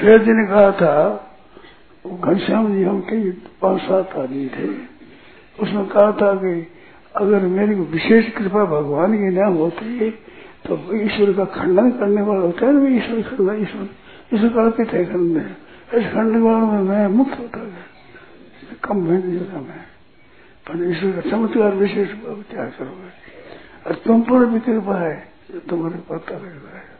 छह दिन कहा था, घनश्याम जी हम कई पाँच सात आदमी थे। उसने कहा था कि अगर मेरी विशेष कृपा भगवान की न होती तो ईश्वर का खंडन करने वाला होता है ना ईश्वर खंडन ईश्वर ईश्वर कल्पित है खंडन इस खंडन वालों में मैं मुक्त होता गया। कम मेहनत मैं। पर ईश्वर का चमत्कार विशेष क्या करोगे? और तुम पर भी कृपा है जो तुम्हारे पता तो लग रहा है